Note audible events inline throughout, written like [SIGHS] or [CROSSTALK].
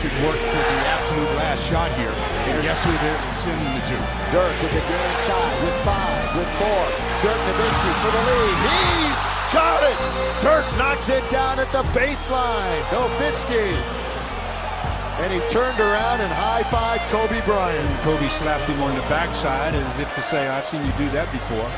Should work to the absolute last shot here. And guess who they're sending it to? Dirk with the game tied with five, with four. Dirk Nowitzki for the lead. He's got it. Dirk knocks it down at the baseline. Nowitzki. And he turned around and high-fived Kobe Bryant. Kobe slapped him on the backside as if to say, I've seen you do that before.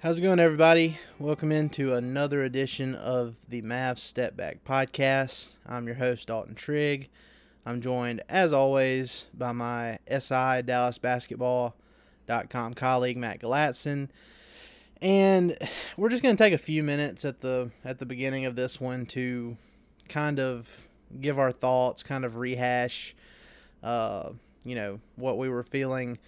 How's it going, everybody? Welcome into another edition of the Mavs Step Back Podcast. I'm your host, Dalton Trigg. I'm joined, as always, by my SI Basketball.com colleague, Matt Galatzan. And we're just going to take a few minutes at the at the beginning of this one to kind of give our thoughts, kind of rehash, uh, you know, what we were feeling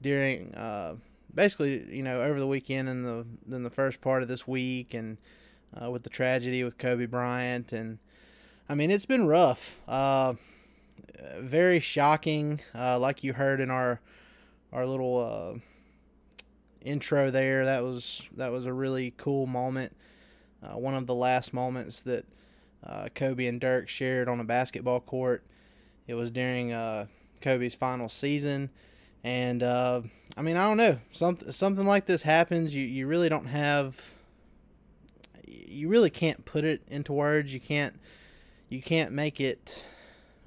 during. Uh, basically, you know, over the weekend and the then the first part of this week, and uh, with the tragedy with Kobe Bryant, and I mean, it's been rough. Uh, very shocking, uh, like you heard in our our little uh, intro there. That was that was a really cool moment. Uh, one of the last moments that uh, Kobe and Dirk shared on a basketball court. It was during Kobe's final season and uh, I mean, I don't know. Something something like this happens. You you really don't have. You really can't put it into words. You can't. You can't make it.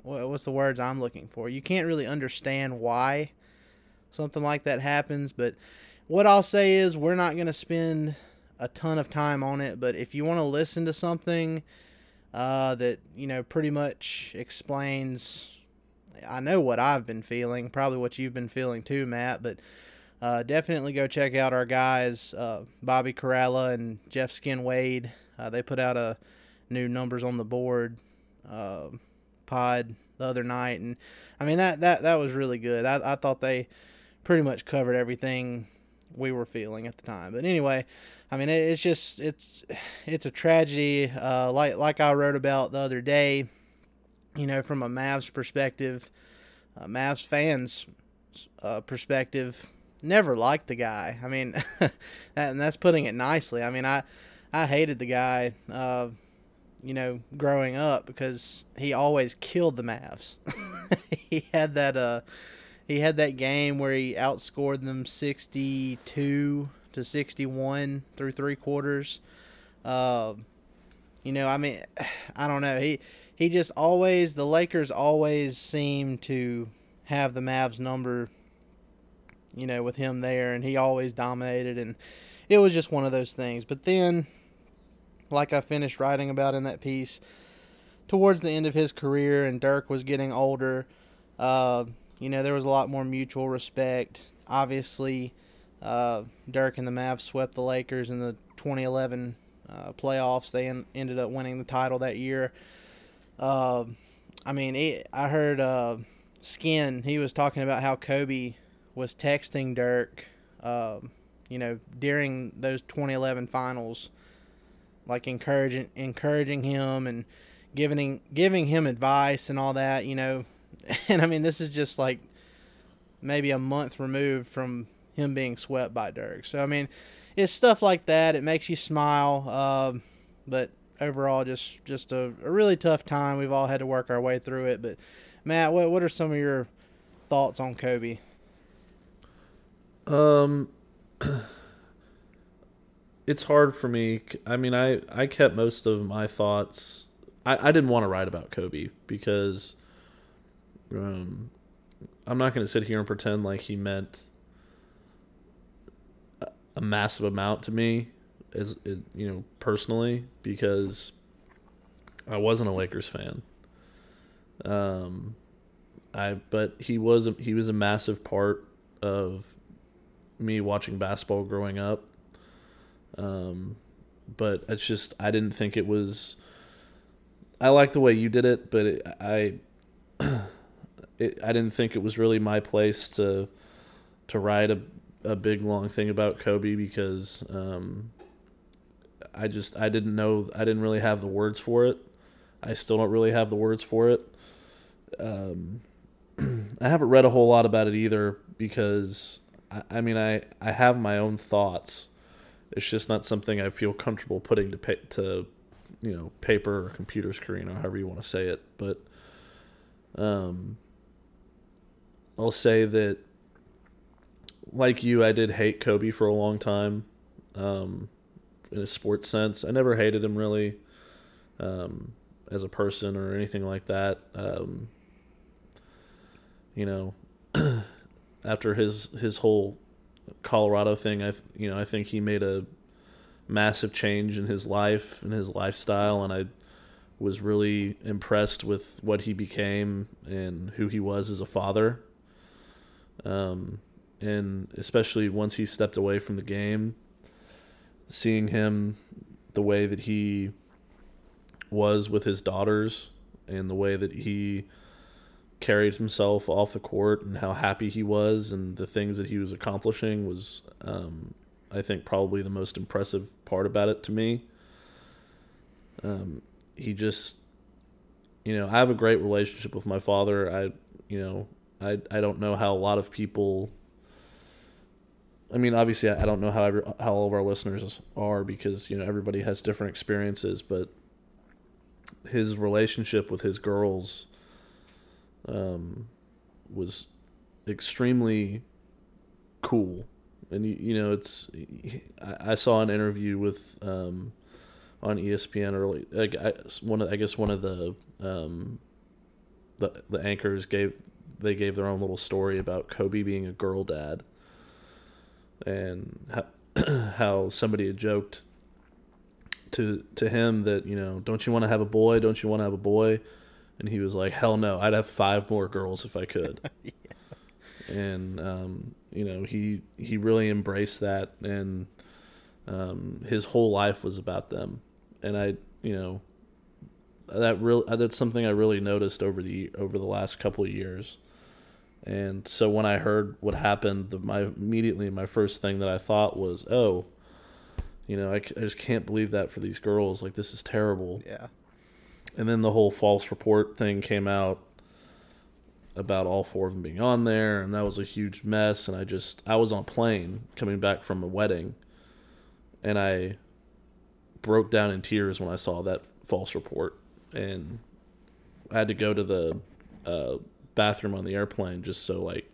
What's the words I'm looking for? You can't really understand why something like that happens. But what I'll say is, we're not going to spend a ton of time on it. But if you want to listen to something uh, that you know pretty much explains I know what I've been feeling, probably what you've been feeling too, Matt. But uh, definitely go check out our guys, uh, Bobby Karalla and Jeff Skin Wade. Uh, they put out a new numbers on the board uh, pod the other night, and I mean that that that was really good. I, I thought they pretty much covered everything we were feeling at the time. But anyway, I mean it, it's just it's it's a tragedy. Uh, like like I wrote about the other day you know, from a Mavs perspective, uh, Mavs fans' uh, perspective, never liked the guy. I mean, [LAUGHS] that, and that's putting it nicely. I mean, I I hated the guy, uh, you know, growing up because he always killed the Mavs. [LAUGHS] he had that uh, he had that game where he outscored them sixty two to sixty one through three quarters. Uh, you know, I mean, [SIGHS] I don't know. He he just always the Lakers always seem to have the Mavs number you know with him there and he always dominated and it was just one of those things. But then like I finished writing about in that piece towards the end of his career and Dirk was getting older uh, you know there was a lot more mutual respect. Obviously uh, Dirk and the Mavs swept the Lakers in the 2011 uh, playoffs. They en- ended up winning the title that year uh, I mean, it, I heard uh, Skin. He was talking about how Kobe was texting Dirk, uh, you know, during those 2011 finals, like encouraging encouraging him and giving giving him advice and all that. You know, [LAUGHS] and I mean, this is just like maybe a month removed from him being swept by Dirk. So I mean, it's stuff like that. It makes you smile. Um, but overall, just just a, a really tough time. We've all had to work our way through it. But Matt, what what are some of your thoughts on Kobe? Um, [CLEARS THROAT] it's hard for me. I mean, I I kept most of my thoughts. I I didn't want to write about Kobe because, um, I'm not going to sit here and pretend like he meant a, a massive amount to me, as you know, personally, because I wasn't a Lakers fan. Um, I but he was a, he was a massive part of me watching basketball growing up. Um, but it's just I didn't think it was. I like the way you did it, but it, I, [CLEARS THROAT] it, I didn't think it was really my place to, to write a, a big long thing about Kobe because, um, I just I didn't know I didn't really have the words for it. I still don't really have the words for it. Um, [CLEARS THROAT] I haven't read a whole lot about it either because I, I mean I I have my own thoughts. It's just not something I feel comfortable putting to pay, to you know paper or computer screen or however you want to say it. But um, I'll say that like you, I did hate Kobe for a long time. Um, in a sports sense, I never hated him really. Um, as a person or anything like that. Um, you know, [CLEARS THROAT] after his his whole Colorado thing, I you know I think he made a massive change in his life and his lifestyle, and I was really impressed with what he became and who he was as a father. Um, and especially once he stepped away from the game, seeing him the way that he was with his daughters and the way that he carried himself off the court and how happy he was and the things that he was accomplishing was um, I think probably the most impressive part about it to me. Um, he just you know, I have a great relationship with my father. I you know, I I don't know how a lot of people I mean, obviously, I don't know how every, how all of our listeners are because you know everybody has different experiences, but his relationship with his girls um, was extremely cool. And you, you know, it's I, saw an interview with um, on ESPN early. I, one of I guess one of the um, the the anchors gave they gave their own little story about Kobe being a girl dad, and how, [CLEARS THROAT] how somebody had joked to to him that you know, don't you want to have a boy? Don't you want to have a boy? And he was like, hell no, I'd have five more girls if I could. [LAUGHS] yeah. And um, you know, he he really embraced that, and um, his whole life was about them. And I, you know, that real that's something I really noticed over the over the last couple of years. And so when I heard what happened, the, my immediately my first thing that I thought was, oh, you know, I, I just can't believe that for these girls. Like, this is terrible. Yeah. And then the whole false report thing came out about all four of them being on there, and that was a huge mess. And I just, I was on a plane coming back from a wedding, and I broke down in tears when I saw that false report. And I had to go to the uh, bathroom on the airplane just so, like,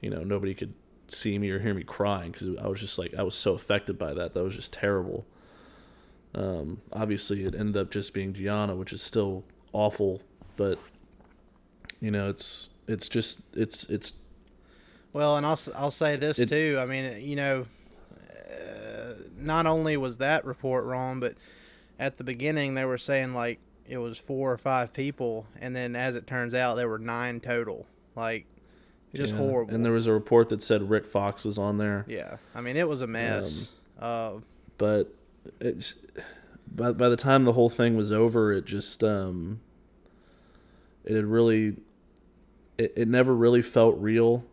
you know, nobody could see me or hear me crying because I was just like I was so affected by that. That was just terrible. Um, obviously, it ended up just being Gianna, which is still awful, but you know, it's it's just it's it's. Well, and I'll I'll say this it, too. I mean, you know, uh, not only was that report wrong, but at the beginning they were saying like it was four or five people, and then as it turns out, there were nine total. Like just yeah. horrible. And there was a report that said Rick Fox was on there. Yeah, I mean it was a mess. Um, uh, but it's by by the time the whole thing was over, it just um, it had really, it, it never really felt real.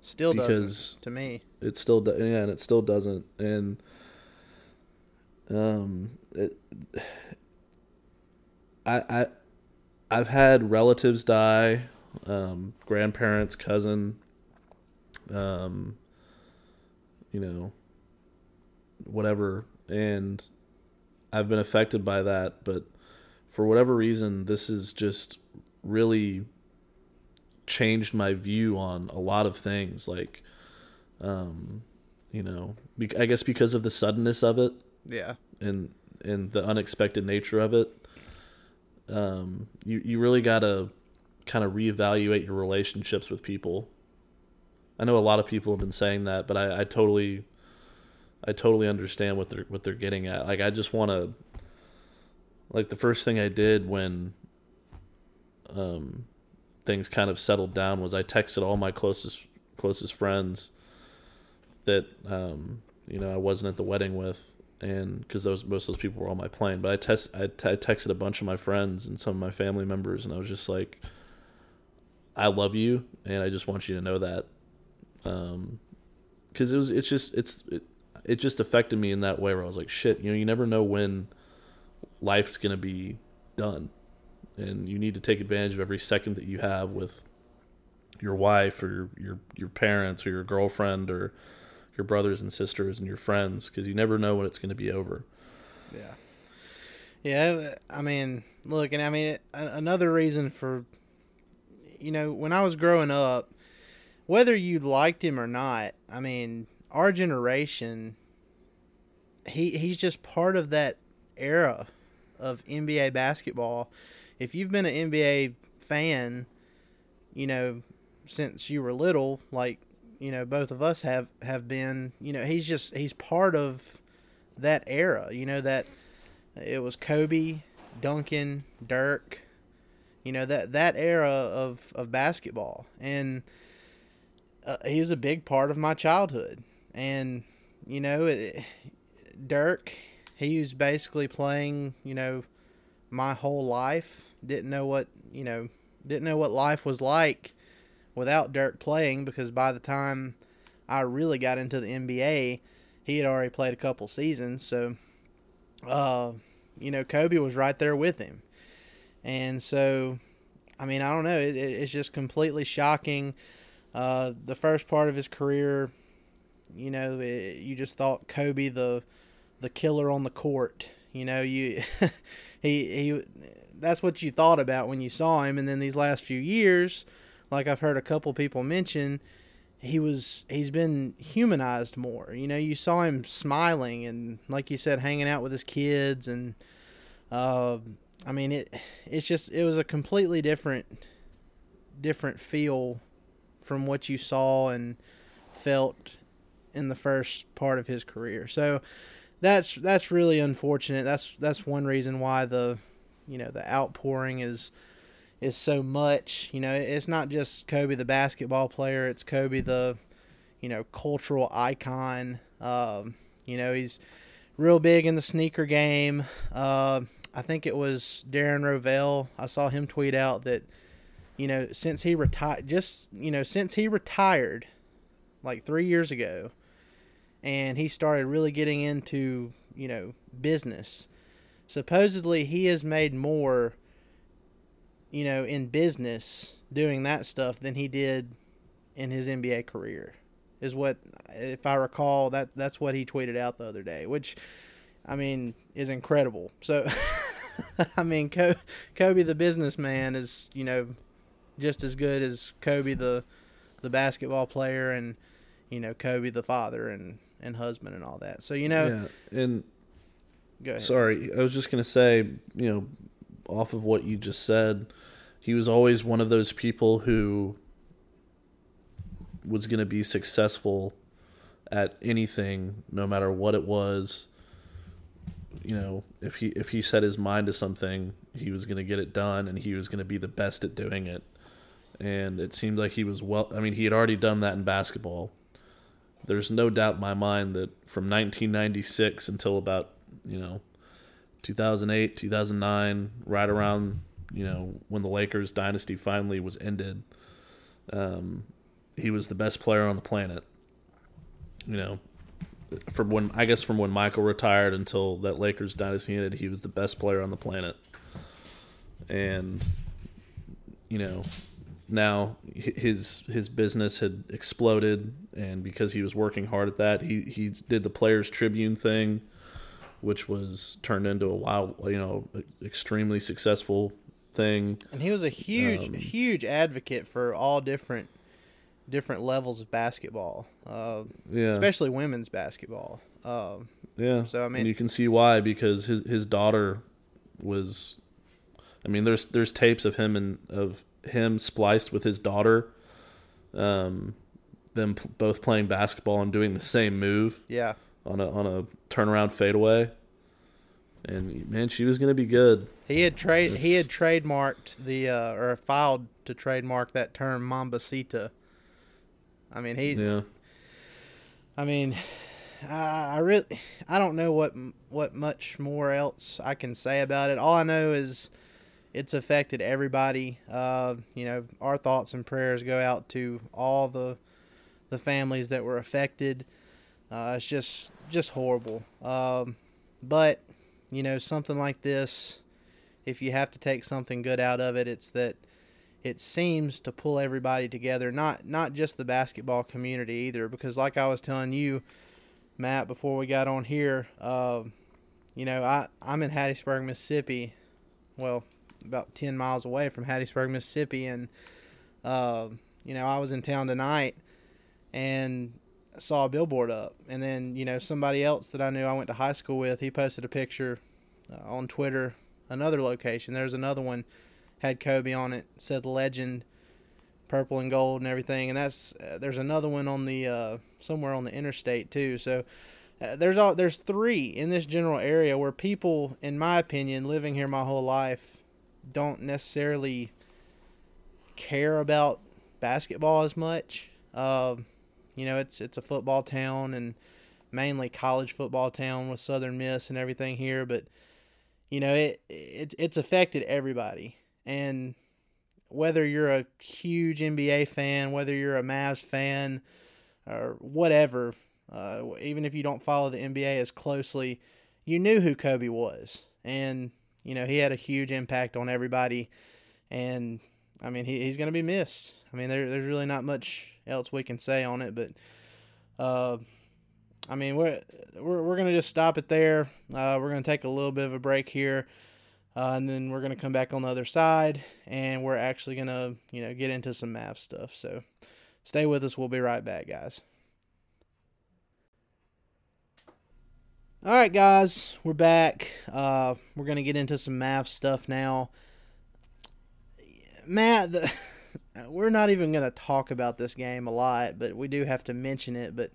Still because to me. It still do, yeah, and it still doesn't, and um, it, I I I've had relatives die um, grandparents, cousin, um, you know, whatever. And I've been affected by that, but for whatever reason this has just really changed my view on a lot of things. Like um you know, I guess because of the suddenness of it Yeah. and and the unexpected nature of it, um, you you really gotta kind of reevaluate your relationships with people. I know a lot of people have been saying that, but I, I totally, I totally understand what they're what they're getting at. Like I just want to, like the first thing I did when, um, things kind of settled down was I texted all my closest closest friends that um, you know I wasn't at the wedding with, and because those most of those people were on my plane. But I test I, t- I texted a bunch of my friends and some of my family members, and I was just like, I love you, and I just want you to know that, um, because it was it's just it's it, it just affected me in that way where I was like, shit, you know, you never know when life's gonna be done, and you need to take advantage of every second that you have with your wife or your your, your parents or your girlfriend or your brothers and sisters and your friends because you never know when it's going to be over. Yeah. Yeah, I mean, look, and I mean, another reason for, you know, when I was growing up, whether you liked him or not, I mean, our generation, he he's just part of that era of NBA basketball. If you've been an NBA fan, you know, since you were little, like you know, both of us have have been, you know, he's just he's part of that era. You know that it was Kobe, Duncan, Dirk. You know that that era of of basketball, and uh, he was a big part of my childhood. And you know, it, Dirk, he was basically playing. You know, my whole life. Didn't know what you know. Didn't know what life was like without Dirk playing because by the time I really got into the NBA, he had already played a couple seasons. So, uh, you know, Kobe was right there with him. And so, I mean, I don't know. It, it, it's just completely shocking. Uh, the first part of his career, you know, it, you just thought Kobe the the killer on the court. You know, you [LAUGHS] he he that's what you thought about when you saw him. And then these last few years, like I've heard a couple people mention, he was he's been humanized more. You know, you saw him smiling and like you said, hanging out with his kids, and uh, I mean it. It's just it was a completely different different feel from what you saw and felt in the first part of his career. So that's that's really unfortunate. That's that's one reason why the you know the outpouring is is so much. You know, it's not just Kobe the basketball player. It's Kobe the you know cultural icon. Um, you know, he's real big in the sneaker game. Uh, I think it was Darren Rovell. I saw him tweet out that you know since he retired, just you know since he retired, like three years ago, and he started really getting into you know business. Supposedly, he has made more you know, in business doing that stuff than he did in his NBA career. Is what if I recall that that's what he tweeted out the other day, which I mean is incredible. So [LAUGHS] I mean Kobe, the businessman is, you know, just as good as Kobe the the basketball player and you know Kobe the father and and husband and all that. So you know, yeah, and go ahead. sorry, I was just gonna say, you know, off of what you just said, he was always one of those people who was gonna be successful at anything, no matter what it was. You know, if he if he set his mind to something, he was gonna get it done, and he was gonna be the best at doing it. And it seemed like he was well. I mean, he had already done that in basketball. There's no doubt in my mind that from 1996 until about you know 2008, 2009, right around you know when the Lakers dynasty finally was ended, um, he was the best player on the planet. You know, from when I guess from when Michael retired until that Lakers dynasty ended, he was the best player on the planet. And you know, now his his business had exploded, and because he was working hard at that, he he did the Players Tribune thing, which was turned into a wild, you know, extremely successful thing. And he was a huge, Um, huge advocate for all different different levels of basketball, uh, Yeah, especially women's basketball. Um, yeah. so, I mean- and you can see why because his his daughter was. I mean, there's there's tapes of him and of him spliced with his daughter, um, them p- both playing basketball and doing the same move. yeah, on a on a turnaround fadeaway. And man, she was gonna be good. he had trade he had trademarked the uh, or filed to trademark that term Mambacita. I mean he Yeah, I mean, I, I really, I don't know what what much more else I can say about it. All I know is it's affected everybody. Uh, you know, our thoughts and prayers go out to all the the families that were affected. Uh, it's just just horrible. Um, but you know, something like this, if you have to take something good out of it, it's that it seems to pull everybody together not not just the basketball community either because like i was telling you matt before we got on here um, you know i i'm in hattiesburg mississippi well about 10 miles away from hattiesburg mississippi and uh, you know i was in town tonight and saw a billboard up and then you know somebody else that i knew i went to high school with he posted a picture uh, on twitter another location there's another one had Kobe on it, said legend, purple and gold and everything. And that's uh, there's another one on the uh, somewhere on the interstate too. So uh, there's all there's three in this general area where people, in my opinion, living here my whole life, don't necessarily care about basketball as much. Uh, you know, it's it's a football town and mainly college football town with Southern Miss and everything here, but you know it, it it's affected everybody. And whether you're a huge NBA fan, whether you're a Mavs fan, or whatever, uh, even if you don't follow the NBA as closely, you knew who Kobe was, and you know he had a huge impact on everybody, and I mean he, he's going to be missed. I mean there, there's really not much else we can say on it, but uh, I mean we're we're, we're to just stop it there. Uh, we're to take a little bit of a break here. Uh, and then we're gonna come back on the other side, and we're actually gonna, you know, get into some math stuff. So, stay with us. We'll be right back, guys. All right, guys, we're back. Uh, we're gonna get into some math stuff now. Matt, the, [LAUGHS] we're not even gonna talk about this game a lot, but we do have to mention it. But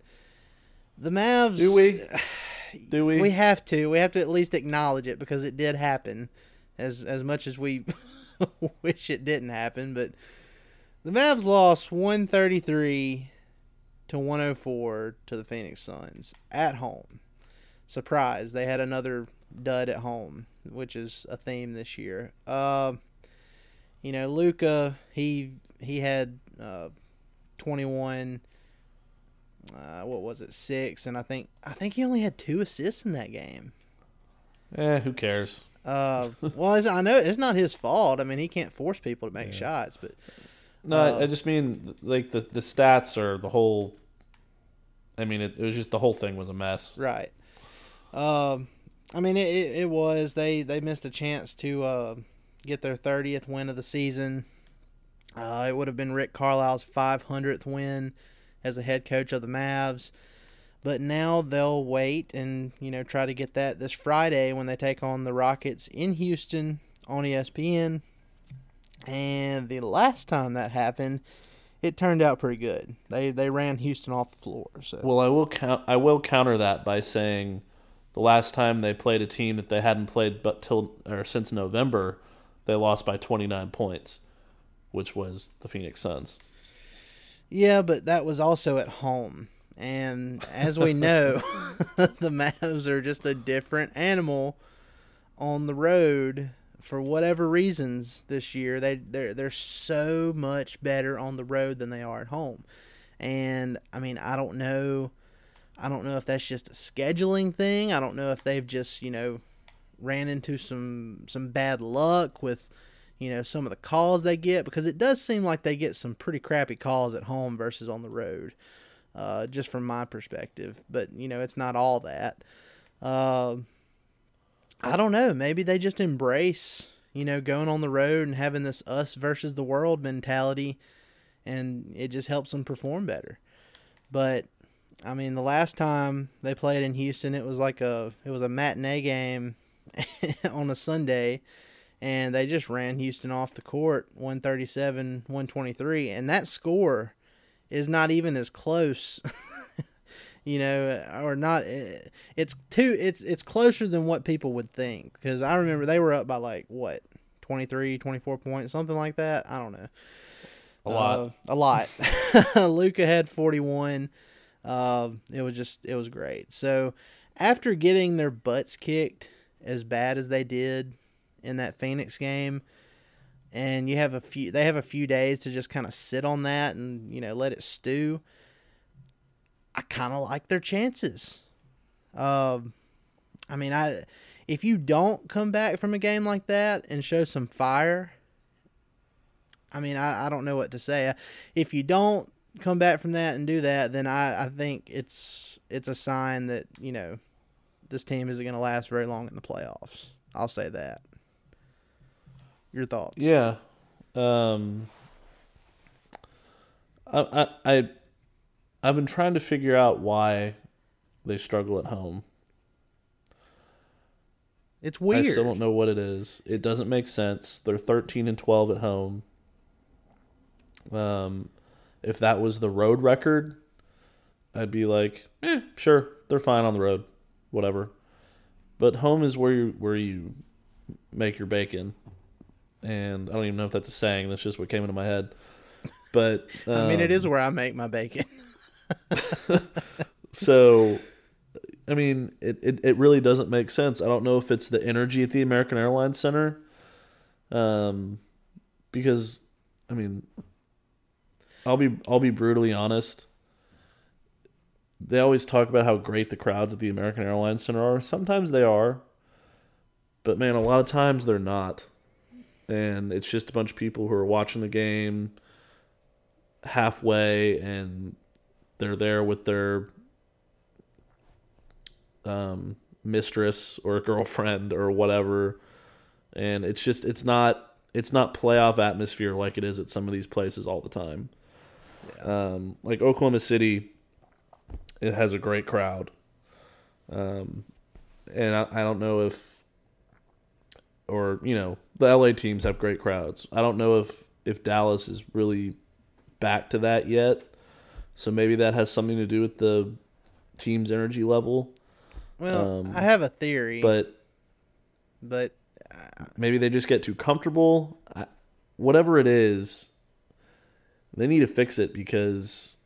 the Mavs, Do we? [SIGHS] do we? we have to. We have to at least acknowledge it because it did happen, as as much as we [LAUGHS] wish it didn't happen. But the Mavs lost one thirty three to one hundred four to the Phoenix Suns at home. Surprise! They had another dud at home, which is a theme this year. Uh, you know, Luka he he had uh, twenty one uh, what was it six and i think i think he only had two assists in that game eh, who cares? uh, well it's, i know it's not his fault i mean he can't force people to make shots but No, Uh, I just mean like the the stats are the whole. I mean, it, it was just the whole thing was a mess. right um, i mean it, it, it was they they missed a chance to uh, get their 30th win of the season uh, it would have been rick carlisle's 500th win as a head coach of the mavs but now they'll wait and you know try to get that this Friday when they take on the Rockets in Houston on ESPN. And the last time that happened, it turned out pretty good. They they ran Houston off the floor. So Well, I will count. I will counter that by saying, the last time they played a team that they hadn't played but till or since November, they lost by 29 points, which was the Phoenix Suns. yeah, but that was also at home. And as we know, [LAUGHS] [LAUGHS] the Mavs are just a different animal on the road for whatever reasons this year. They they're they're so much better on the road than they are at home. And I mean, I don't know I don't know if that's just a scheduling thing. I don't know if they've just, you know, ran into some some bad luck with you know, some of the calls they get because it does seem like they get some pretty crappy calls at home versus on the road, uh, just from my perspective. But, you know, it's not all that. Uh, I don't know. Maybe they just embrace, you know, going on the road and having this us versus the world mentality, and it just helps them perform better. But I mean, the last time they played in Houston, it was like a it was a matinee game [LAUGHS] on a Sunday, and they just ran Houston off the court 137 123 and that score is not even as close [LAUGHS] you know or not it's too it's it's closer than what people would think because I remember they were up by like what 23 24 points something like that? I don't know. A lot. Uh, a lot. [LAUGHS] Luka had 41 uh, it was just it was great. So after getting their butts kicked as bad as they did in that Phoenix game. And you have a few they have a few days to just kind of sit on that and you know let it stew. I kind of like their chances. Um i mean i if you don't come back from a game like that and show some fire i mean i, I don't know what to say. If you don't come back from that and do that then i i think it's it's a sign that you know this team isn't going to last very long in the playoffs i'll say that your thoughts? Yeah. Um I I I I've been trying to figure out why they struggle at home. It's weird. I still don't know what it is. It doesn't make sense. They're 13 and 12 at home. Um if that was the road record, I'd be like, "Eh, sure, they're fine on the road. Whatever." But home is where you where you make your bacon and I don't even know if that's a saying. That's just what came into my head. But um, [LAUGHS] I mean, it is where I make my bacon. [LAUGHS] so, I mean, it, it it really doesn't make sense. I don't know if it's the energy at the American Airlines Center, um, because I mean, I'll be I'll be brutally honest. They always talk about how great the crowds at the American Airlines Center are. Sometimes they are, but man, a lot of times they're not and it's just a bunch of people who are watching the game halfway and they're there with their um, mistress or girlfriend or whatever and it's just it's not it's not playoff atmosphere like it is at some of these places all the time yeah. um, like oklahoma city it has a great crowd um, and I, I don't know if or you know the LA teams have great crowds. I don't know if if Dallas is really back to that yet. So maybe that has something to do with the team's energy level. Well, um, I have a theory, but but uh, maybe they just get too comfortable. I, whatever it is, they need to fix it because,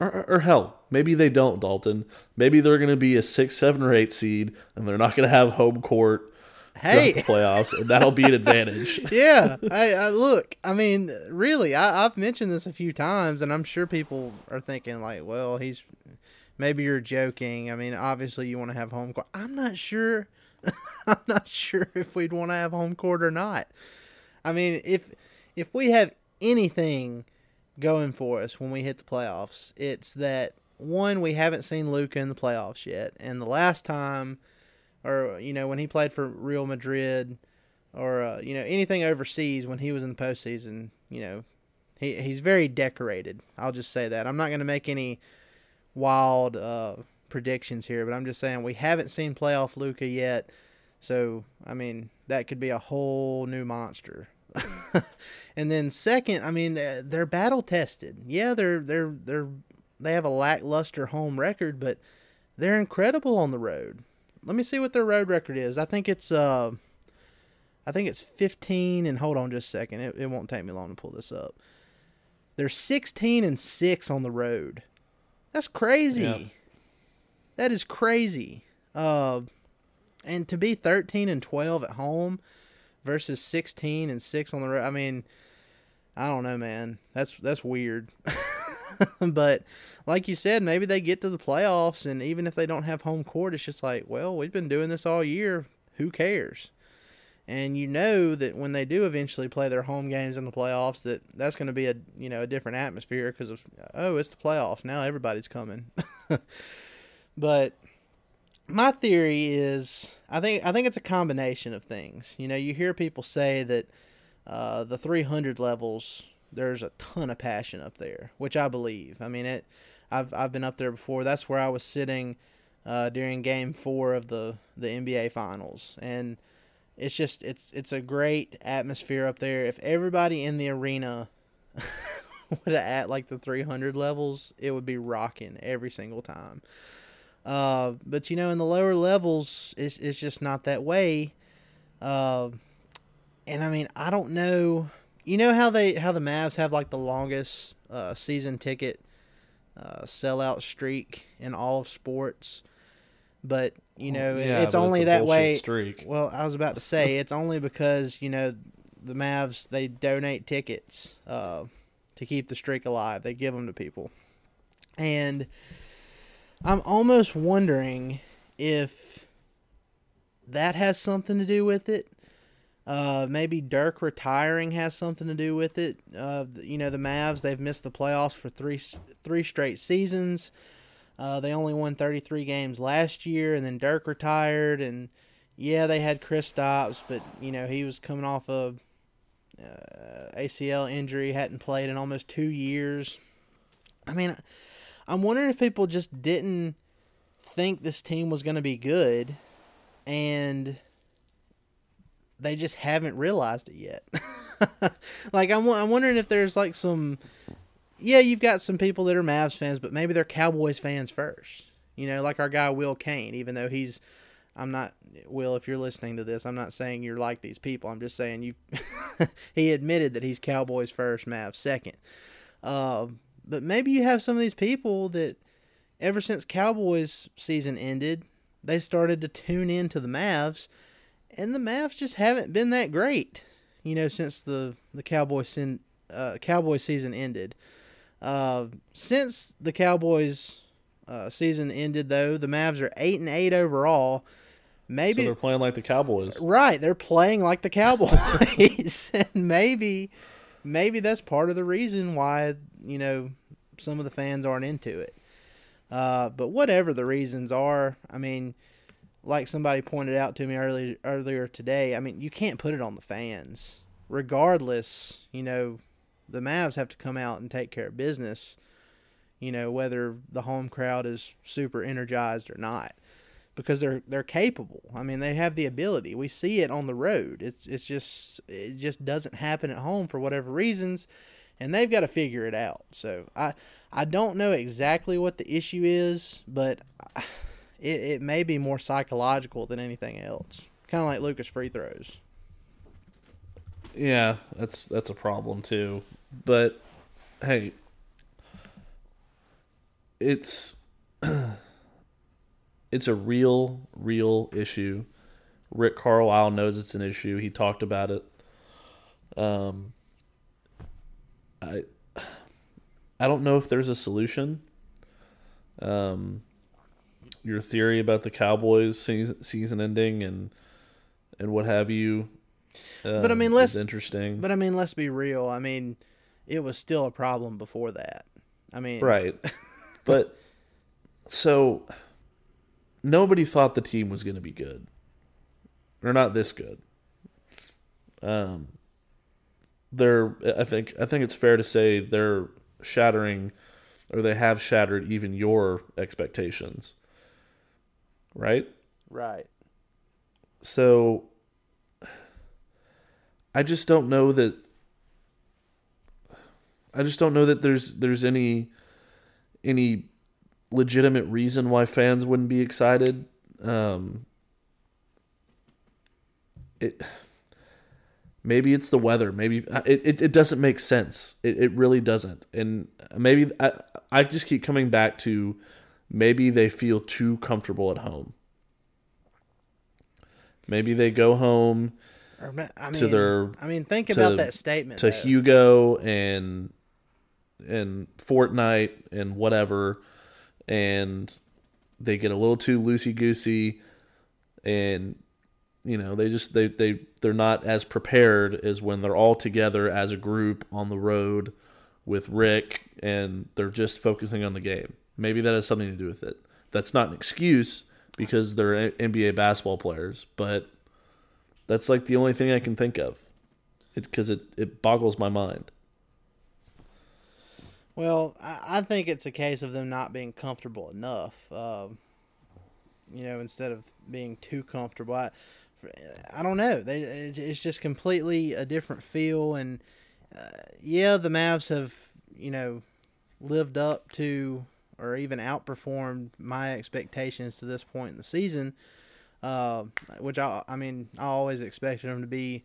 or, or, or hell, maybe they don't. Dalton, maybe they're going to be a six, seven, or eight seed, and they're not going to have home court hey, the playoffs, and that'll be an [LAUGHS] advantage. yeah, [LAUGHS] I, I, look. I mean, really, I, have mentioned this a few times, and I'm sure people are thinking like, well, he's maybe you're joking. I mean, obviously, you want to have home court. I'm not sure. [LAUGHS] I'm not sure if we'd want to have home court or not. I mean, if if we have anything going for us when we hit the playoffs, it's that one we haven't seen Luka in the playoffs yet, and the last time or you know when he played for Real Madrid, or uh, you know anything overseas when he was in the postseason. You know, he he's very decorated. I'll just say that. I'm not going to make any wild uh, predictions here, but I'm just saying we haven't seen playoff Luka yet. So I mean that could be a whole new monster. [LAUGHS] and then second, I mean they're battle tested. Yeah, they're they're they're they have a lackluster home record, but they're incredible on the road let me see what their road record is. I think it's uh, I think it's 15. And hold on just a second. It, it won't take me long to pull this up. They're 16 and six on the road. That's crazy. Yep. That is crazy. Uh, and to be 13 and 12 at home versus 16 and six on the road. I mean, I don't know, man. That's that's weird. [LAUGHS] but like you said, maybe they get to the playoffs, and even if they don't have home court, it's just like, well, we've been doing this all year. Who cares? and you know that when they do eventually play their home games in the playoffs, that that's going to be a you know a different atmosphere because of oh it's the playoffs now everybody's coming. [LAUGHS] but my theory is I think I think it's a combination of things. You know, you hear people say that uh, the 300 levels there's a ton of passion up there, which I believe. I mean it. I've I've been up there before. That's where I was sitting uh, during Game Four of the the NBA Finals, and it's just it's it's a great atmosphere up there. If everybody in the arena [LAUGHS] would at like the 300 levels, it would be rocking every single time. Uh, but you know, in the lower levels, it's it's just not that way. Uh, and I mean, I don't know. You know how they how the Mavs have like the longest uh, season ticket uh, sellout streak in all of sports, but you know Yeah, it's only a that way. Streak. Well, I was about to say it's only because you know the Mavs they donate tickets uh, to keep the streak alive. They give them to people, and I'm almost wondering if that has something to do with it. Uh, maybe Dirk retiring has something to do with it. Uh, you know, the Mavs they've missed the playoffs for three three straight seasons. Uh, they only won 33 games last year, and then Dirk retired, and yeah, they had Kristaps, but you know he was coming off a uh, ACL injury, hadn't played in almost two years. I mean, I'm wondering if people just didn't think this team was going to be good, and they just haven't realized it yet. [LAUGHS] like I'm, I'm wondering if there's like some yeah, you've got some people that are Mavs fans, but maybe they're Cowboys fans first. You know, like our guy Will Kane, even though he's I'm not Will, if you're listening to this, I'm not saying you're like these people. I'm just saying you [LAUGHS] he admitted that he's Cowboys first, Mavs second. Uh, but maybe you have some of these people that ever since Cowboys season ended, they started to tune in to the Mavs, and the Mavs just haven't been that great. You know, since the the Cowboys sin, uh, Cowboy season ended. Uh, since the Cowboys uh, season ended, though, the Mavs are eight and eight overall. So Maybe they're playing like the Cowboys. right, they're playing like the Cowboys, [LAUGHS] and maybe, maybe that's part of the reason why you know some of the fans aren't into it. Uh, but whatever the reasons are, I mean, like somebody pointed out to me earlier earlier today, I mean, you can't put it on the fans. Regardless, you know, the Mavs have to come out and take care of business. You know, whether the home crowd is super energized or not, because they're they're capable. I mean, they have the ability. We see it on the road. It's it's just it just doesn't happen at home for whatever reasons, and they've got to figure it out. So I I don't know exactly what the issue is, but [SIGHS] it it may be more psychological than anything else. Kind of like Luka's free throws. Yeah, that's that's a problem too. But hey, it's [CLEARS THROAT] it's a real real issue. Rick Carlisle knows it's an issue. He talked about it. Um I I don't know if there's a solution. Um your theory about the Cowboys season, season ending and and what have you But I um, mean, let's- interesting. But I mean, let's be real. I mean, it was still a problem before that. I mean, Right. [LAUGHS] but so nobody thought the team was going to be good. Or not this good. Um they're I think I think it's fair to say they're shattering or they have shattered even your expectations. Right? Right. So I just don't know that I just don't know that there's there's any any legitimate reason why fans wouldn't be excited. Um it maybe it's the weather. Maybe it, it, it doesn't make sense. It, it really doesn't. And maybe I, I just keep coming back to maybe they feel too comfortable at home. Maybe they go home I mean, To their- I mean, think to- about that statement. to though. Hugo and and Fortnite and whatever, and they get a little too loosey goosey, and you know, they just they they they're not as prepared as when they're all together as a group on the road with Rick and they're just focusing on the game. Maybe that has something to do with it. That's not an excuse because they're NBA basketball players, but that's like the only thing I can think of. Because it, it, it boggles my mind. Well, I, think it's a case of them not being comfortable enough. Um, you know, instead of being too comfortable. I, I don't know. They, it's just completely a different feel, and uh, yeah, the Mavs have you know lived up to or even outperformed my expectations to this point in the season. Uh, which I, I mean, I always expected them to be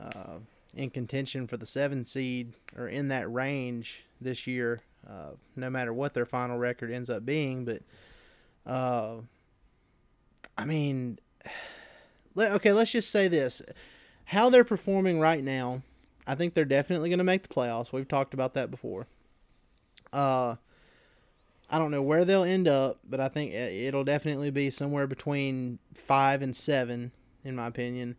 uh, in contention for the seven seed or in that range this year, uh, no matter what their final record ends up being. But uh, I mean, [SIGHS] okay, let's just say this: how they're performing right now, I think they're definitely going to make the playoffs. We've talked about that before. Uh, I don't know where they'll end up, but I think it'll definitely be somewhere between five and seven, in my opinion.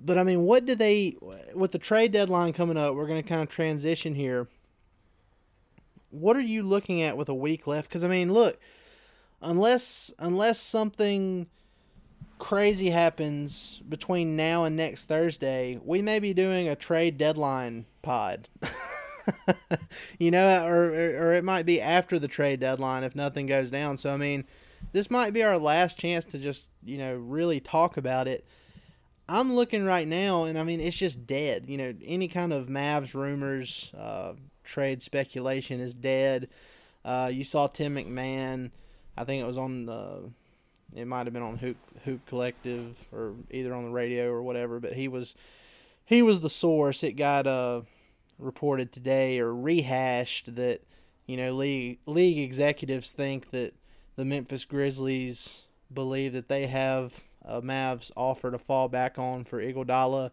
But I mean, what did they with the trade deadline coming up? We're going to kind of transition here. What are you looking at with a week left? Because I mean, look, unless unless something crazy happens between now and next Thursday, we may be doing a trade deadline pod. [LAUGHS] you know, or, or it might be after the trade deadline if nothing goes down. So I mean, this might be our last chance to just you know really talk about it. I'm looking right now, and I mean it's just dead. You know, any kind of Mavs rumors, uh, trade speculation is dead. Uh, you saw Tim McMahon. I think it was on the. It might have been on Hoop Hoop Collective or either on the radio or whatever, but he was he was the source. It got uh reported today or rehashed that you know league league executives think that the Memphis Grizzlies believe that they have a Mavs offer to fall back on for Iguodala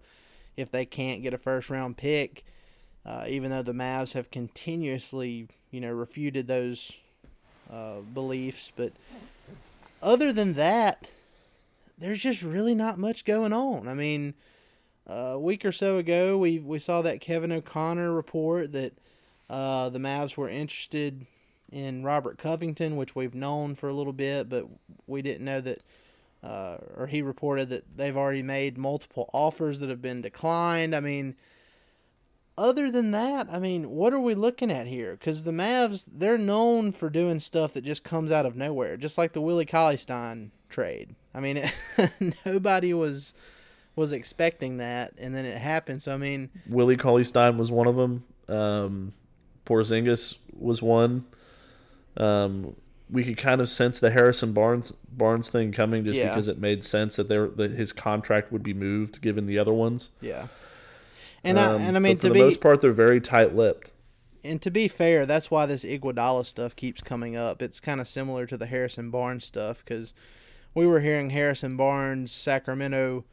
if they can't get a first round pick. Uh, even though the Mavs have continuously, you know, refuted those uh, beliefs, but other than that, there's just really not much going on. I mean, a week or so ago, we we saw that Kevin O'Connor report that uh, the Mavs were interested in Robert Covington, which we've known for a little bit, but we didn't know that. Uh, or he reported that they've already made multiple offers that have been declined. I mean, other than that, I mean, what are we looking at here? Because the Mavs, they're known for doing stuff that just comes out of nowhere, just like the Willie Cauley Stein trade. I mean, it, [LAUGHS] nobody was was expecting that, and then it happened. So I mean, Willie Cauley Stein was one of them. Um, Porzingis was one. Um, we could kind of sense the Harrison Barnes Barnes thing coming just yeah. because it made sense that there that his contract would be moved given the other ones. Yeah. And um, I and I mean for the be, most part they're very tight lipped. And to be fair, that's why this Iguodala stuff keeps coming up. It's kind of similar to the Harrison Barnes stuff because we were hearing Harrison Barnes Sacramento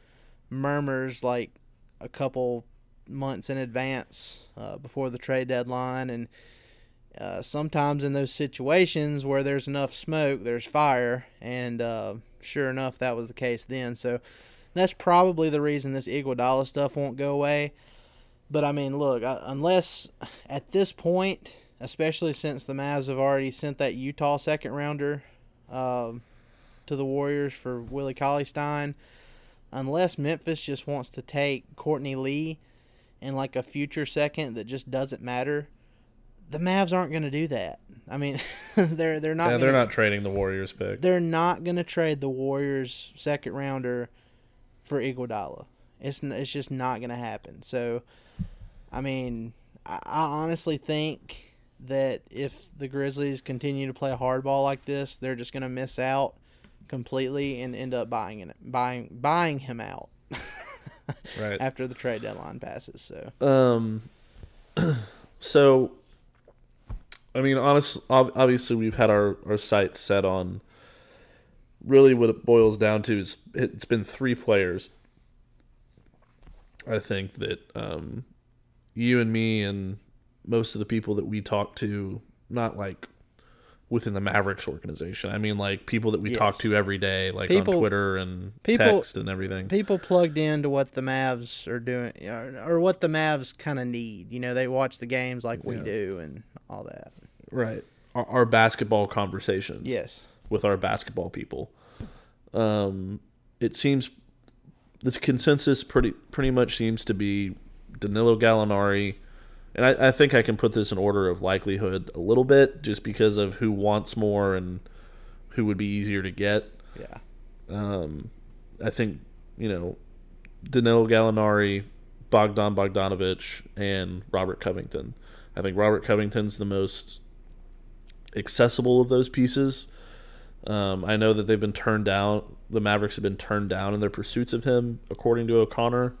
murmurs like a couple months in advance uh, before the trade deadline and uh, sometimes in those situations where there's enough smoke there's fire and uh, sure enough that was the case then. So that's probably the reason this Iguodala stuff won't go away. But I mean look unless at this point especially since the Mavs have already sent that Utah second rounder um, to the Warriors for Willie Cauley Stein unless Memphis just wants to take Courtney Lee in like a future second that just doesn't matter, the Mavs aren't going to do that. I mean, [LAUGHS] they're they're not. Yeah, gonna, they're not trading the Warriors pick. They're not going to trade the Warriors second rounder for Iguodala. It's it's just not going to happen. So, I mean, I, I honestly think that if the Grizzlies continue to play hardball like this, they're just going to miss out completely and end up buying it, buying buying him out. [LAUGHS] right after the trade deadline passes. So, um, [CLEARS THROAT] so, I mean, honest, obviously, we've had our our sights set on. Really, what it boils down to is it's been three players. I think that um, you and me and most of the people that we talk to, not like within the Mavericks organization. I mean, like people that we talk to every day, like People- on Twitter and people- text and everything. People plugged into what the Mavs are doing, or, or what the Mavs kind of need. You know, they watch the games like we Yeah. do and all that. right. Our, our basketball conversations. Yes. with our basketball people. Um, it seems the consensus pretty pretty much seems to be Danilo Gallinari, and I, I think I can put this in order of likelihood a little bit, just because of who wants more and who would be easier to get. Yeah. Um, I think you know Danilo Gallinari, Bogdan Bogdanovich, and Robert Covington. I think Robert Covington's the most accessible of those pieces. Um, I know that they've been turned down. The Mavericks have been turned down in their pursuits of him, according to O'Connor.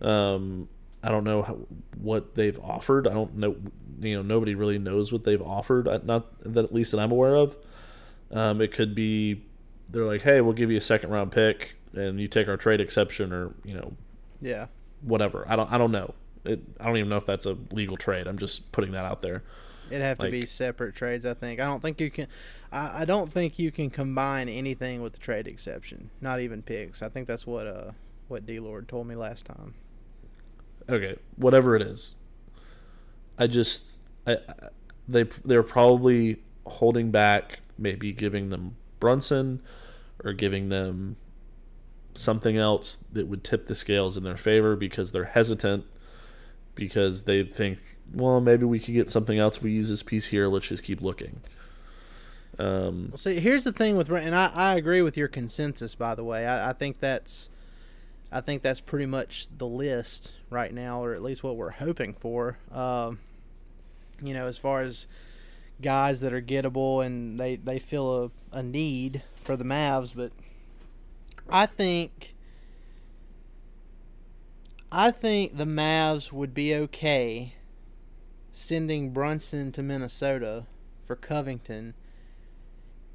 Um, I don't know how, what they've offered. I don't know. You know, nobody really knows what they've offered. Not that at least that I'm aware of. Um, it could be they're like, hey, we'll give you a second round pick and you take our trade exception, or you know, Yeah. whatever. I don't. I don't know. It, I don't even know if that's a legal trade. I'm just putting that out there. It'd have to be separate trades, I think. I don't think you can. I, I don't think you can combine anything with the trade exception. Not even picks. I think that's what uh what D Lord told me last time. Okay, whatever it is. I just I, I they they're probably holding back, maybe giving them Brunson or giving them something else that would tip the scales in their favor because they're hesitant because they think, well, maybe we could get something else. If we use this piece here. Let's just keep looking. Um, see, here's the thing with, and I, I agree with your consensus. By the way, I, I think that's, I think that's pretty much the list right now, or at least what we're hoping for. Um, you know, as far as guys that are gettable and they they feel a, a need for the Mavs, but I think. I think the Mavs would be okay sending Brunson to Minnesota for Covington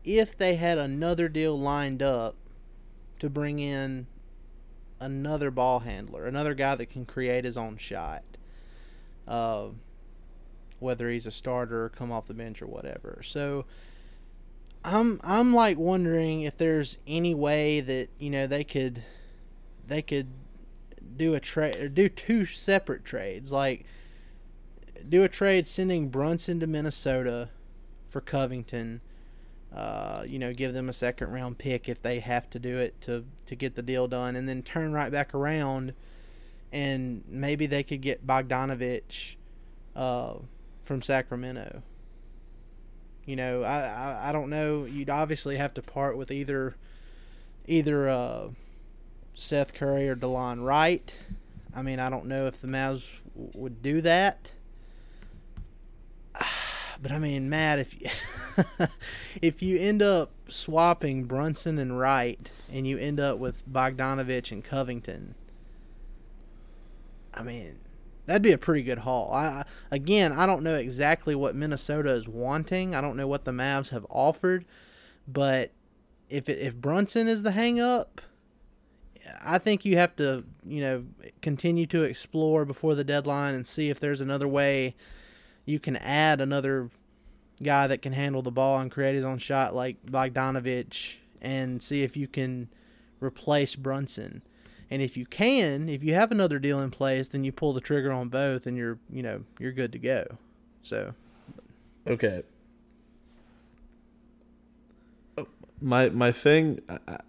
if they had another deal lined up to bring in another ball handler, another guy that can create his own shot, uh, whether he's a starter or come off the bench or whatever. So I'm I'm like wondering if there's any way that you know they could they could do a trade do two separate trades, like do a trade sending Brunson to Minnesota for Covington uh, you know, give them a second round pick if they have to do it to to get the deal done, and then turn right back around, and maybe they could get Bogdanovich uh, from Sacramento. You know, I, I I don't know. You'd obviously have to part with either either uh, Seth Curry or Delon Wright. I mean, I don't know if the Mavs w- would do that. But I mean, Matt, if you, [LAUGHS] if you end up swapping Brunson and Wright, and you end up with Bogdanovich and Covington, I mean, that'd be a pretty good haul. I again, I don't know exactly what Minnesota is wanting. I don't know what the Mavs have offered, but if if Brunson is the hang up, I think you have to you know continue to explore before the deadline and see if there's another way you can add another guy that can handle the ball and create his own shot like Bogdanovich and see if you can replace Brunson. And if you can, if you have another deal in place, then you pull the trigger on both and you're, you know, you're good to go. So, okay. My my thing, I, I-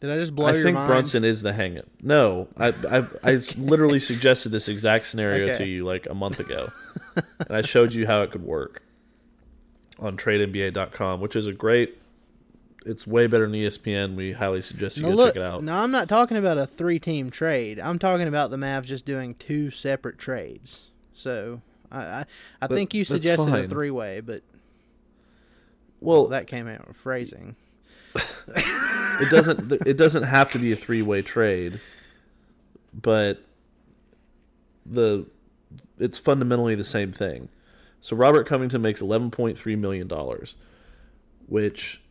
did I just blow I your think mind? Brunson is the hang up. No, I I, I [LAUGHS] literally suggested this exact scenario Okay. to you like a month ago, and I showed you how it could work on TradeNBA.com, which is a great. It's way better than ESPN. We highly suggest you No, go look, check it out. no, I'm not talking about a three-team trade. I'm talking about the Mavs just doing two separate trades. So, I I, I think you suggested a three-way, but well, that came out with phrasing. [LAUGHS] it doesn't it doesn't have to be a three way trade, but the it's fundamentally the same thing. So Robert Covington makes eleven point three million dollars, which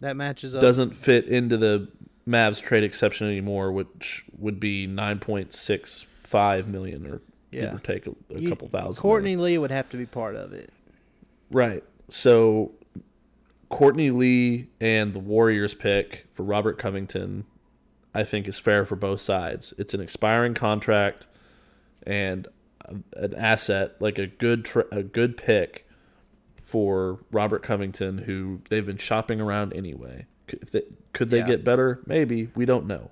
That matches up. doesn't fit into the Mavs trade exception anymore, which would be nine point six five million or Yeah. give or take a, a You- couple thousand. Courtney Lee would have to be part of it. Right. So Courtney Lee and the Warriors pick for Robert Covington, I think, is fair for both sides. It's an expiring contract and an asset, like a good tr- a good pick for Robert Covington, who they've been shopping around anyway. Could they, could they Yeah. get better? Maybe we don't know.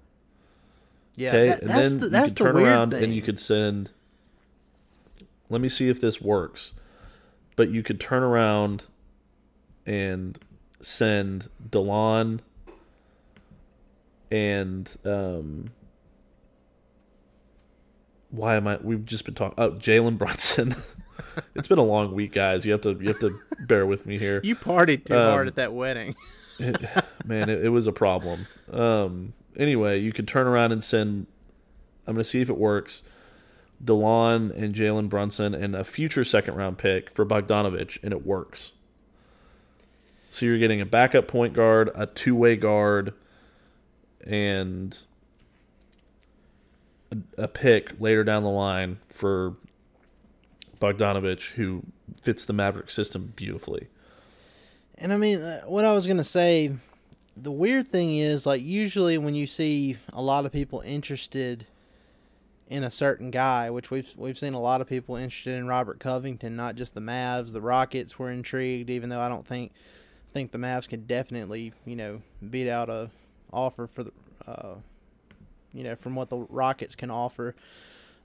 Yeah, Okay, that- and then the, you could the turn around thing. and you could send. Let me see if this works, but you could turn around and send Delon and um. Why am I? We've just been talking. Oh, Jalen Brunson. [LAUGHS] it's been a long week, guys. You have to you have to bear with me here you partied too Um, hard at that wedding. [LAUGHS] man, it, it was a problem. Um, anyway, you could turn around and send. I'm going to see if it works. Delon and Jalen Brunson and a future second round pick for Bogdanovich, and it works. So you're getting a backup point guard, a two way guard, and a, pick later down the line for Bogdanovich, who fits the Maverick system beautifully. And I mean, uh, what I was gonna say, the weird thing is, like, usually when you see a lot of people interested in a certain guy, which we've we've seen a lot of people interested in Robert Covington, not just the Mavs. The Rockets were intrigued, even though I don't think think the Mavs could definitely, you know, beat out a offer for the, uh, you know, from what the Rockets can offer.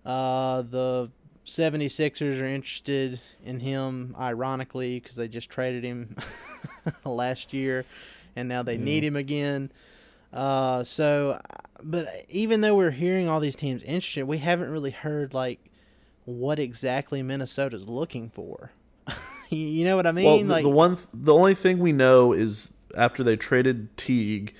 Uh, the 76ers are interested in him, ironically, because they just traded him [LAUGHS] last year, and now they need him again. Uh, so, but even though we're hearing all these teams interested, we haven't really heard like what exactly Minnesota's looking for. [LAUGHS] [LAUGHS] you, know what I mean? Well, the, like the one, the only thing we know is after they traded Teague,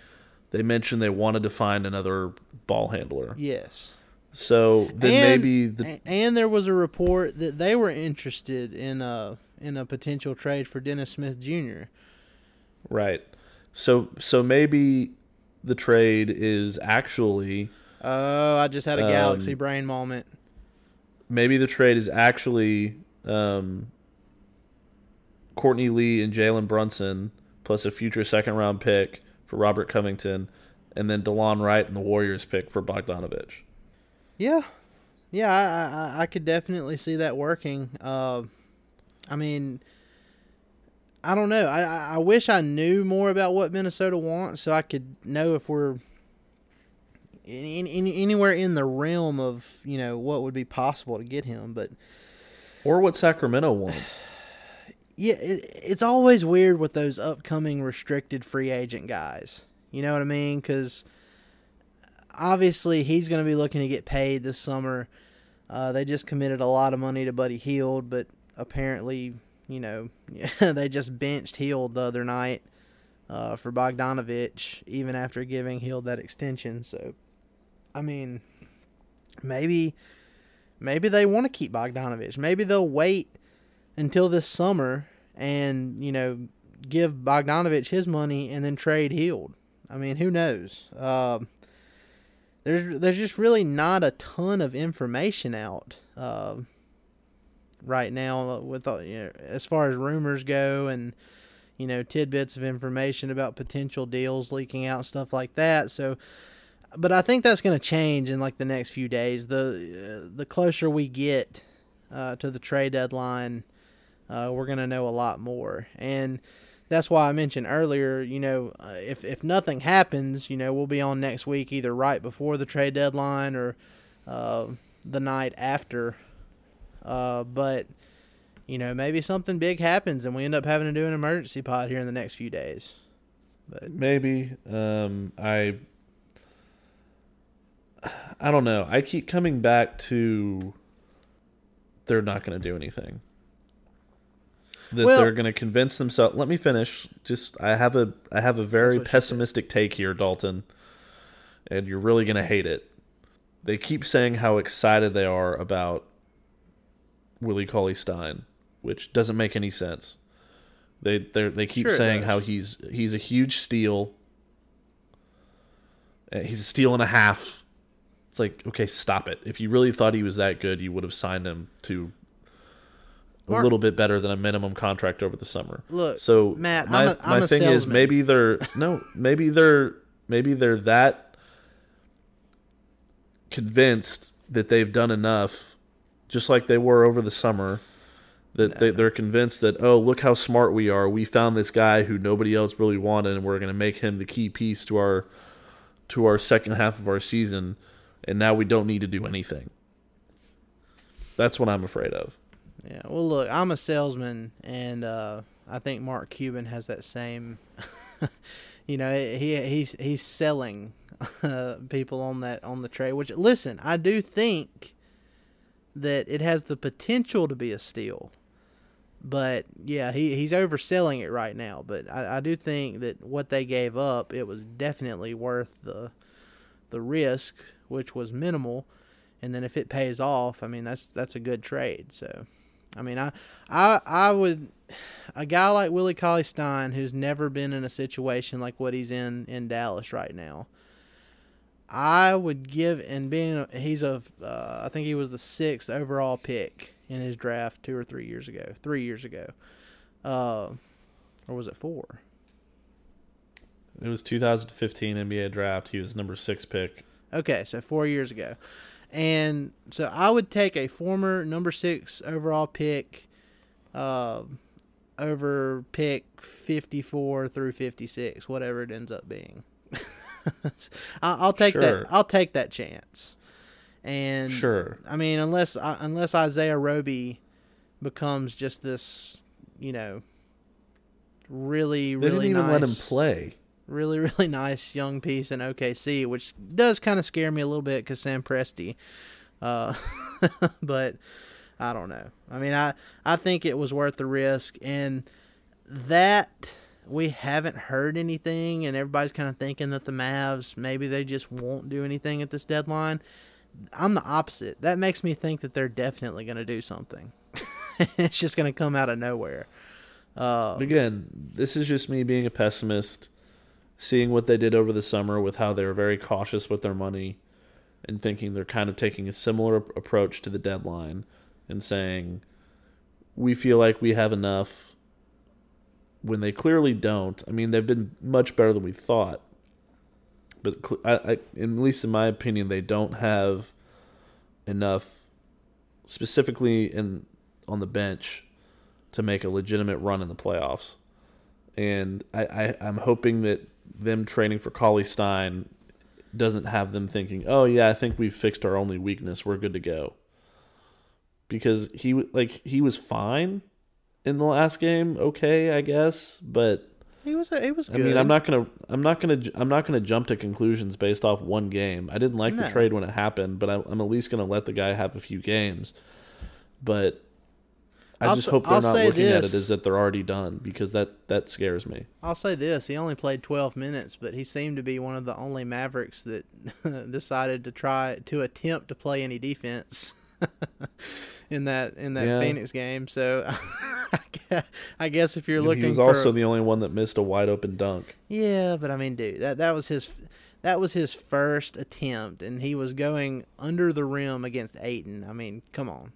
they mentioned they wanted to find another ball handler. yes. So then and, maybe the and there was a report that they were interested in a in a potential trade for Dennis Smith Jr. right. So so maybe the trade is actually Oh, I just had a galaxy Um, brain moment. maybe the trade is actually um, Courtney Lee and Jalen Brunson plus a future second round pick for Robert Covington, and then Delon Wright and the Warriors pick for Bogdanovich. Yeah, yeah, I, I I could definitely see that working. Uh, I mean, I don't know. I I wish I knew more about what Minnesota wants, so I could know if we're in, in, anywhere in the realm of you know what would be possible to get him. But Or what Sacramento wants. Yeah, it, it's always weird with those upcoming restricted free agent guys. You know what I mean? Because obviously he's going to be looking to get paid this summer. Uh, they just committed a lot of money to Buddy Hield, but apparently, you know, [LAUGHS] they just benched Hield the other night uh, for Bogdanovich, even after giving Hield that extension. So, I mean, maybe, maybe they want to keep Bogdanovich. Maybe they'll wait until this summer and you know give Bogdanovich his money and then trade Hield. I mean, who knows? Um, there's there's just really not a ton of information out uh, right now with uh, you know, as far as rumors go and you know tidbits of information about potential deals leaking out and stuff like that. So, but I think that's going to change in like the next few days. The uh, the closer we get uh, to the trade deadline, uh, we're going to know a lot more. And that's why I mentioned earlier, you know, uh, if, if nothing happens, you know, we'll be on next week either right before the trade deadline or uh, the night after. Uh, but, you know, maybe something big happens and we end up having to do an emergency pod here in the next few days. But Maybe. Um, I. I don't know. I keep coming back to. They're not going to do anything. That Well- they're going to convince themselves. Let me finish. Just I have a I have a very what she said. pessimistic take here, Dalton, and you're really going to hate it. They keep saying how excited they are about Willie Cauley Stein, which doesn't make any sense. They they they keep Sure saying how he's he's a huge steal. Uh, He's a steal and a half. It's like, okay, stop it. If you really thought he was that good, you would have signed him to a little bit better than a minimum contract over the summer. Look, so Matt, my I'm a- I'm my thing is maybe they're [LAUGHS] no, maybe they're maybe they're that convinced that they've done enough, just like they were over the summer. That they, they're convinced that oh look how smart we are. We found this guy who nobody else really wanted and we're going to make him the key piece to our to our second half of our season and now we don't need to do anything. That's what i'm afraid of Yeah, well, look, I'm a salesman, and uh, I think Mark Cuban has that same. [LAUGHS] you know, he he's he's selling uh, [LAUGHS] people on that on the trade. Which listen, I do think that it has the potential to be a steal, but yeah, he he's overselling it right now. But I, I do think that what they gave up, it was definitely worth the the risk, which was minimal. And then if it pays off, I mean that's that's a good trade. So. I mean, I, I, I would, a guy like Willie Cauley Stein, who's never been in a situation like what he's in in Dallas right now. I would give, and being a, he's a, uh, I think he was the sixth overall pick in his draft two or three years ago, three years ago, uh, or was it four? it was 2015 nba draft he was number six pick Okay, so four years ago. And so I would take a former number six overall pick uh, over pick 54 through 56, whatever it ends up being. [LAUGHS] I- I'll take Sure. that. I'll take that chance. And Sure. I mean, unless uh, unless Isaiah Roby becomes just this, you know, really they really didn't even nice let him play really [LAUGHS] really nice young piece in OKC, which does kind of scare me a little bit because Sam Presti. Uh, [LAUGHS] but I don't know. I mean, I I think it was worth the risk, and that we haven't heard anything, and everybody's kind of thinking that the Mavs maybe they just won't do anything at this deadline. I'm the opposite. That makes me think that they're definitely going to do something. [LAUGHS] it's just going to come out of nowhere. Uh, Again, this is just me being a pessimist, seeing what they did over the summer with how they were very cautious with their money and thinking they're kind of taking a similar approach to the deadline and saying, we feel like we have enough when they clearly don't. I mean, they've been much better than we thought. But I, I, at least in my opinion, they don't have enough, specifically in on the bench, to make a legitimate run in the playoffs. And I, I, I'm hoping that them training for Cauley Stein doesn't have them thinking, "Oh yeah, I think we've fixed our only weakness. We're good to go." Because he like he was fine in the last game, okay, I guess, but he was he was I mean, I'm not gonna, I'm not gonna, I'm not gonna jump to conclusions based off one game. I didn't like No. the trade when it happened, but I'm, I'm at least gonna let the guy have a few games. But I I'll just hope they're I'll not looking at it as that they're already done because that that scares me. I'll say this: he only played 12 minutes, but he seemed to be one of the only Mavericks that [LAUGHS] decided to try to attempt to play any defense [LAUGHS] in that in that Yeah. Phoenix game. So [LAUGHS] I guess, if you're And looking he was also the only one that missed a wide open dunk. yeah, but I mean, dude, that that was his that was his first attempt, and he was going under the rim against Ayton. I mean, come on.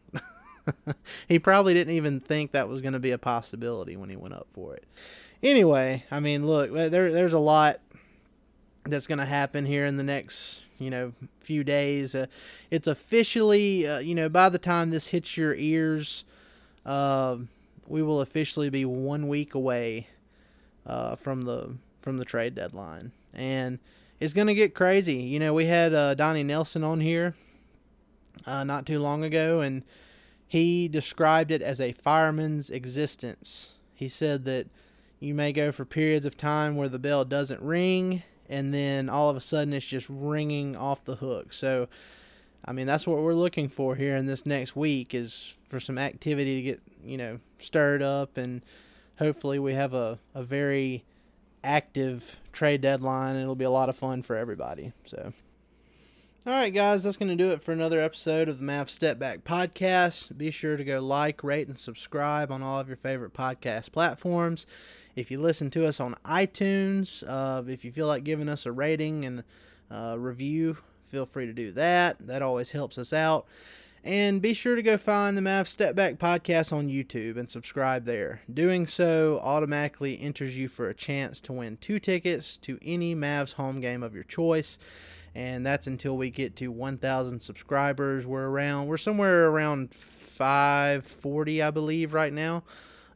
[LAUGHS] he probably didn't even think that was going to be a possibility when he went up for it. Anyway, I mean, look, there there's a lot that's going to happen here in the next you know few days. Uh, it's officially uh, you know by the time this hits your ears, uh, we will officially be one week away uh, from the from the trade deadline, and it's gonna get crazy. You know, we had uh, Donnie Nelson on here uh, not too long ago, and he described it as a fireman's existence. He said that you may go for periods of time where the bell doesn't ring, and then all of a sudden it's just ringing off the hook. So, I mean, that's what we're looking for here in this next week is for some activity to get you know stirred up, and hopefully we have a a very active trade deadline. It'll be a lot of fun for everybody. So. All right, guys, that's going to do it for another episode of the Mav Step Back Podcast. Be sure to go like, rate, and subscribe on all of your favorite podcast platforms. If you listen to us on iTunes, uh, if you feel like giving us a rating and uh, review, feel free to do that. That always helps us out. And be sure to go find the Mav Step Back podcast on YouTube and subscribe there. Doing so automatically enters you for a chance to win two tickets to any Mavs home game of your choice. And that's until we get to 1,000 subscribers. We're around, we're somewhere around 540, I believe, right now.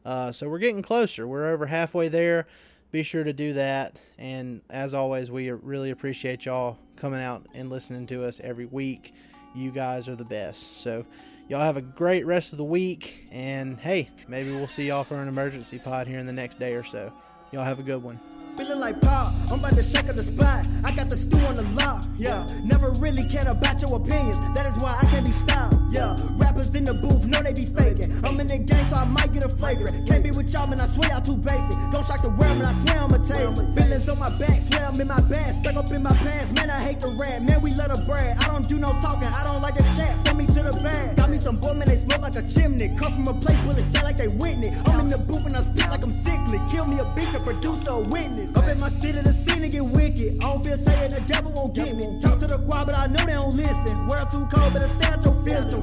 Uh, so we're getting closer. We're over halfway there. Be sure to do that. And as always, we really appreciate y'all coming out and listening to us every week. You guys are the best. So y'all have a great rest of the week. And hey, maybe we'll see y'all for an emergency pod here in the next day or so. Y'all have a good one. Feeling like pop, I'm about to shake up the spot. I got the stew on the lock, yeah. Never really cared about your opinions, that is why I can't be stopped, yeah. Rappers in the booth know they be faking. I'm in the game, so I might get a flagrant. Can't be with y'all, man, I swear y'all too basic. Don't shock the world, man, I swear I'm a taste. Feelings on my back, swear I'm in my bag. Stuck up in my past, man, I hate the rap. Man, we let her brag. I don't do no talking, I don't like to chat. Put me to the bag. Got me some boy, man, they smell like a chimney. Come from a place where it sound like they Whitney. I'm in the booth and I speak like I'm sickly. Kill me a beat, a producer, a witness. Up in my city, the scene and get wicked. I don't feel saying the devil won't get me. Talk to the choir, but I know they don't listen. World too cold, better stay out your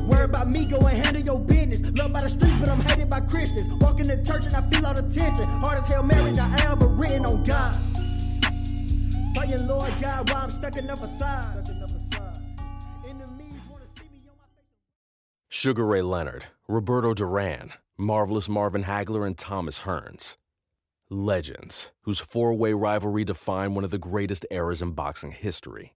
Worry about me, go and handle your business. Loved by the streets, but I'm hated by Christians. Walk in the church and I feel all the tension. Hard as hell, marriage, I ever written on God. Praying, Lord God, while I'm stuck in the facade. Sugar Ray Leonard, Roberto Duran, Marvelous Marvin Hagler, and Thomas Hearns. Legends, whose four way rivalry defined one of the greatest eras in boxing history.